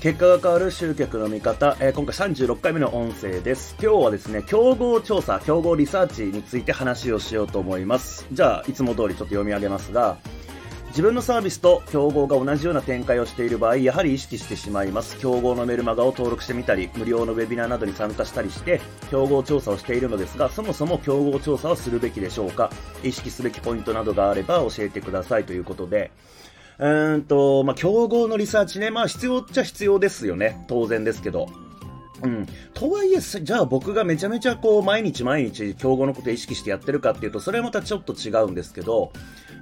結果が変わる集客の見方、えー、今回36回目の音声です。今日はですね、競合調査、競合リサーチについて話をしようと思います。じゃあ、いつも通りちょっと読み上げますが、自分のサービスと競合が同じような展開をしている場合、やはり意識してしまいます。競合のメルマガを登録してみたり、無料のウェビナーなどに参加したりして、競合調査をしているのですが、そもそも競合調査はするべきでしょうか意識すべきポイントなどがあれば教えてくださいということで、うんと、まあ、競合のリサーチね、まあ、必要っちゃ必要ですよね。当然ですけど。うん。とはいえ、じゃあ僕がめちゃめちゃこう、毎日毎日競合のことを意識してやってるかっていうと、それはまたちょっと違うんですけど、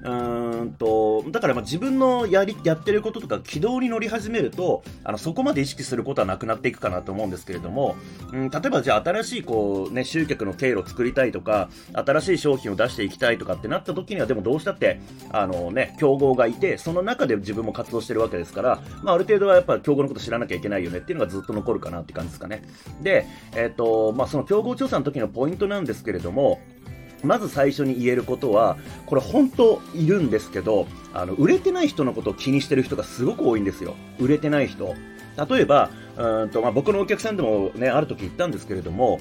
うんと、だからまあ自分のやり、やってることとか軌道に乗り始めると、あの、そこまで意識することはなくなっていくかなと思うんですけれども、うん、例えばじゃあ新しいこう、ね、集客の経路を作りたいとか、新しい商品を出していきたいとかってなった時には、でもどうしたって、あのね、競合がいて、その中で自分も活動してるわけですから、まあある程度はやっぱ競合のこと知らなきゃいけないよねっていうのがずっと残るかなって感じですかね。で、えっ、ー、と、まあその競合調査の時のポイントなんですけれども、まず最初に言えることは、これ本当いるんですけど、あの、売れてない人のことを気にしてる人がすごく多いんですよ。売れてない人。例えば、うんと、まあ、僕のお客さんでもね、ある時言ったんですけれども、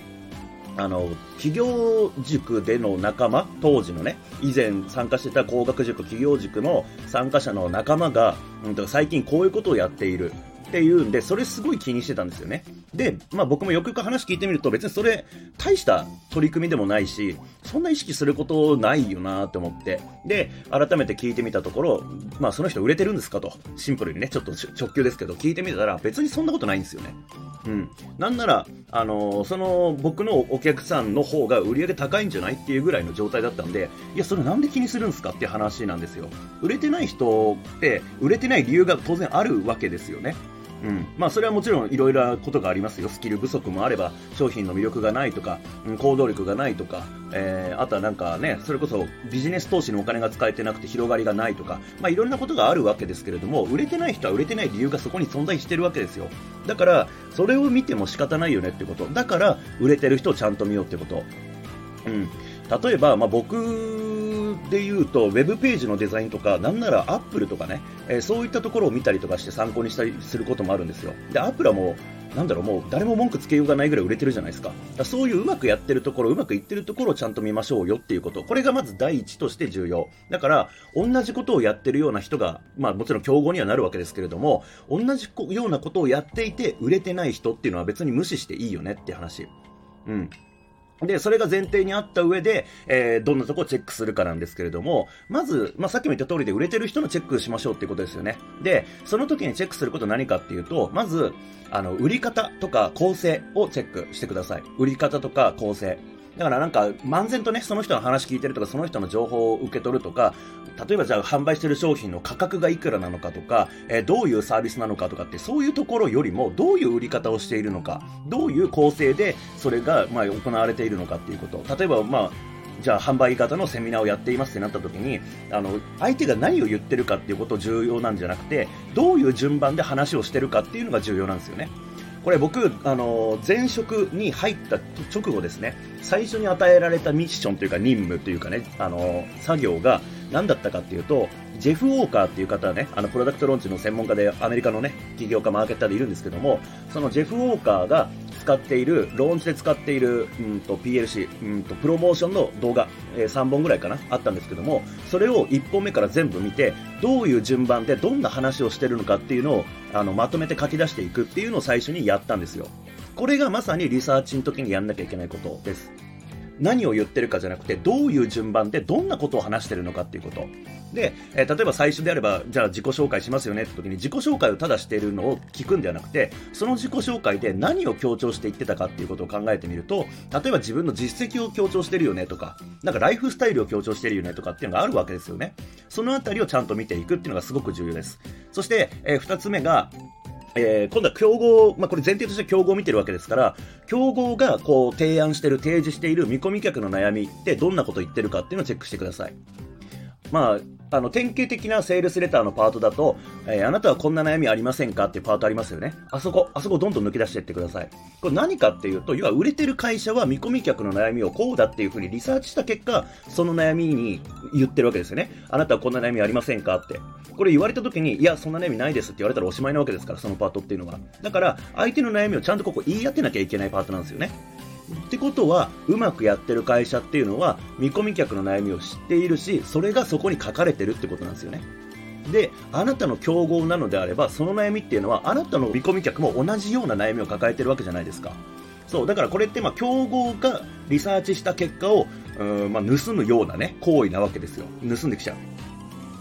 あの、企業塾での仲間、当時のね、以前参加してた工学塾、企業塾の参加者の仲間が、うん、最近こういうことをやっている。っていうんで、それすごい気にしてたんですよね。で、まあ僕もよくよく話聞いてみると、別にそれ、大した取り組みでもないし、そんな意識することないよなって思って。で、改めて聞いてみたところ、まあその人売れてるんですかと。シンプルにね、ちょっと直球ですけど、聞いてみたら、別にそんなことないんですよね。うん。なんなら、あのー、その、僕のお客さんの方が売り上げ高いんじゃないっていうぐらいの状態だったんで、いや、それなんで気にするんですかって話なんですよ。売れてない人って、売れてない理由が当然あるわけですよね。うん。まあ、それはもちろんいろいろなことがありますよ。スキル不足もあれば、商品の魅力がないとか、行動力がないとか、えー、あとはなんかね、それこそビジネス投資のお金が使えてなくて広がりがないとか、まあ、いろんなことがあるわけですけれども、売れてない人は売れてない理由がそこに存在してるわけですよ。だから、それを見ても仕方ないよねってこと。だから、売れてる人をちゃんと見ようってこと。うん。例えば、まあ、僕で言うと、ウェブページのデザインとか、なんならアップルとかね、えー、そういったところを見たりとかして参考にしたりすることもあるんですよ。で、アップルはもう、なんだろう、もう誰も文句つけようがないぐらい売れてるじゃないですか。かそういううまくやってるところ、うまくいってるところをちゃんと見ましょうよっていうこと。これがまず第一として重要。だから、同じことをやってるような人が、まあもちろん競合にはなるわけですけれども、同じようなことをやっていて売れてない人っていうのは別に無視していいよねって話。うん。で、それが前提にあった上で、えー、どんなとこをチェックするかなんですけれども、まず、まあ、さっきも言った通りで売れてる人のチェックしましょうっていうことですよね。で、その時にチェックすること何かっていうと、まず、あの、売り方とか構成をチェックしてください。売り方とか構成。だからなんか、漫然とね、その人の話聞いてるとか、その人の情報を受け取るとか、例えばじゃあ販売してる商品の価格がいくらなのかとか、えー、どういうサービスなのかとかって、そういうところよりも、どういう売り方をしているのか、どういう構成でそれが、まあ、行われているのかっていうこと。例えば、まあ、じゃあ販売型のセミナーをやっていますってなった時に、あの、相手が何を言ってるかっていうこと重要なんじゃなくて、どういう順番で話をしてるかっていうのが重要なんですよね。これ僕、あの、前職に入った直後ですね、最初に与えられたミッションというか任務というかね、あの、作業が何だったかっていうと、ジェフ・ウォーカーっていう方はね、あの、プロダクトローンチの専門家で、アメリカのね、起業家、マーケッターでいるんですけども、そのジェフ・ウォーカーが使っている、ローンチで使っている、うんと、PLC、うんと、プロモーションの動画、えー、3本ぐらいかな、あったんですけども、それを1本目から全部見て、どういう順番でどんな話をしてるのかっていうのを、あの、まとめて書き出していくっていうのを最初にやったんですよ。これがまさにリサーチの時にやんなきゃいけないことです。何を言ってるかじゃなくて、どういう順番でどんなことを話してるのかっていうこと。で、えー、例えば最初であれば、じゃあ自己紹介しますよねって時に自己紹介をただしているのを聞くんではなくて、その自己紹介で何を強調して言ってたかっていうことを考えてみると、例えば自分の実績を強調してるよねとか、なんかライフスタイルを強調してるよねとかっていうのがあるわけですよね。そのあたりをちゃんと見ていくっていうのがすごく重要です。そして、えー、二つ目が、えー、今度は競合、まあ、これ前提として競合を見てるわけですから、競合がこう提案してる、提示している見込み客の悩みってどんなこと言ってるかっていうのをチェックしてください。まあ、あの、典型的なセールスレターのパートだと、えー、あなたはこんな悩みありませんかっていうパートありますよね。あそこ、あそこどんどん抜け出していってください。これ何かっていうと、要は売れてる会社は見込み客の悩みをこうだっていうふうにリサーチした結果、その悩みに言ってるわけですよね。あなたはこんな悩みありませんかって。これ言われた時に、いや、そんな悩みないですって言われたらおしまいなわけですから、そのパートっていうのは。だから、相手の悩みをちゃんとここ言い当てなきゃいけないパートなんですよね。ってことは、うまくやってる会社っていうのは、見込み客の悩みを知っているし、それがそこに書かれてるってことなんですよね。で、あなたの競合なのであれば、その悩みっていうのは、あなたの見込み客も同じような悩みを抱えてるわけじゃないですか。そう、だからこれって、まあ、競合がリサーチした結果を、うん、まあ、盗むようなね、行為なわけですよ。盗んできちゃう。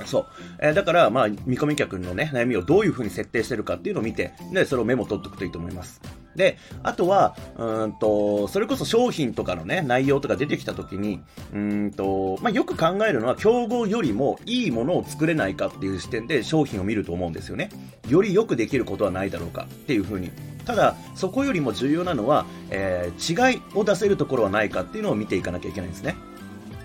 そう。えー、だから、まあ、見込み客のね、悩みをどういう風に設定してるかっていうのを見て、で、それをメモ取っておくといいと思います。で、あとは、うんと、それこそ商品とかのね、内容とか出てきた時に、うんと、まあ、よく考えるのは、競合よりもいいものを作れないかっていう視点で商品を見ると思うんですよね。よりよくできることはないだろうかっていう風に。ただ、そこよりも重要なのは、えー、違いを出せるところはないかっていうのを見ていかなきゃいけないんですね。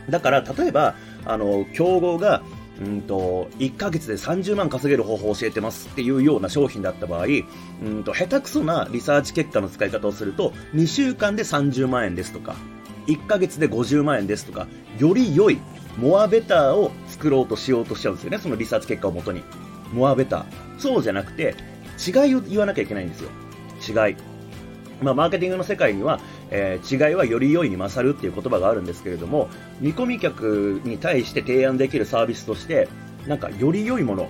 だから、例えば、あの、競合が、うんと、1ヶ月で30万稼げる方法を教えてますっていうような商品だった場合、うんと、下手くそなリサーチ結果の使い方をすると、2週間で30万円ですとか、1ヶ月で50万円ですとか、より良い、モアベターを作ろうとしようとしちゃうんですよね、そのリサーチ結果をもとに。モアベター。そうじゃなくて、違いを言わなきゃいけないんですよ。違い。まあ、マーケティングの世界には、えー、違いはより良いに勝るっていう言葉があるんですけれども、見込み客に対して提案できるサービスとして、なんかより良いもの、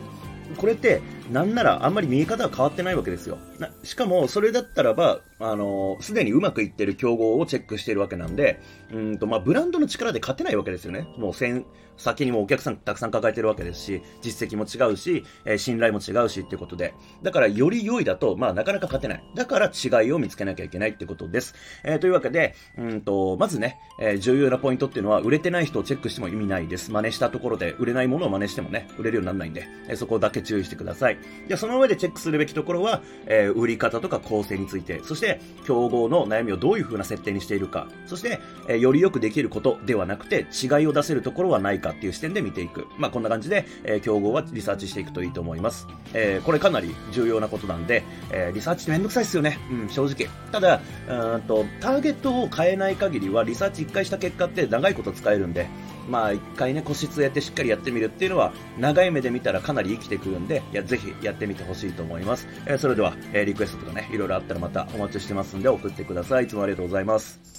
これって、なんならあんまり見え方は変わってないわけですよ。なしかも、それだったらば、あの、すでにうまくいってる競合をチェックしているわけなんで、うんと、まあ、ブランドの力で勝てないわけですよね。もう、先、先にもお客さんたくさん抱えてるわけですし、実績も違うし、えー、信頼も違うしっていうことで。だから、より良いだと、まあ、なかなか勝てない。だから、違いを見つけなきゃいけないってことです。えー、というわけで、うんと、まずね、えー、重要なポイントっていうのは、売れてない人をチェックしても意味ないです。真似したところで、売れないものを真似してもね、売れるようにならないんで、えー、そこだけ注意してください。で、その上でチェックするべきところは、えー、売り方とか構成について、そして、競合の悩みをどういう風な設定にしているか、そして、えー、よりよくできることではなくて、違いを出せるところはないかっていう視点で見ていく。まあ、こんな感じで、えー、競合はリサーチしていくといいと思います。えー、これかなり重要なことなんで、えー、リサーチってめんどくさいですよね。うん、正直。ただ、うんと、ターゲットを変えない限りは、リサーチ1回した結果って長いこと使えるんで、まあ、一回ね、個室やってしっかりやってみるっていうのは、長い目で見たらかなり生きてくるんで、いや、ぜひひやってみてほしいと思います。えー、それでは、えー、リクエストとかね、いろいろあったらまたお待ちしてますんで送ってください。いつもありがとうございます。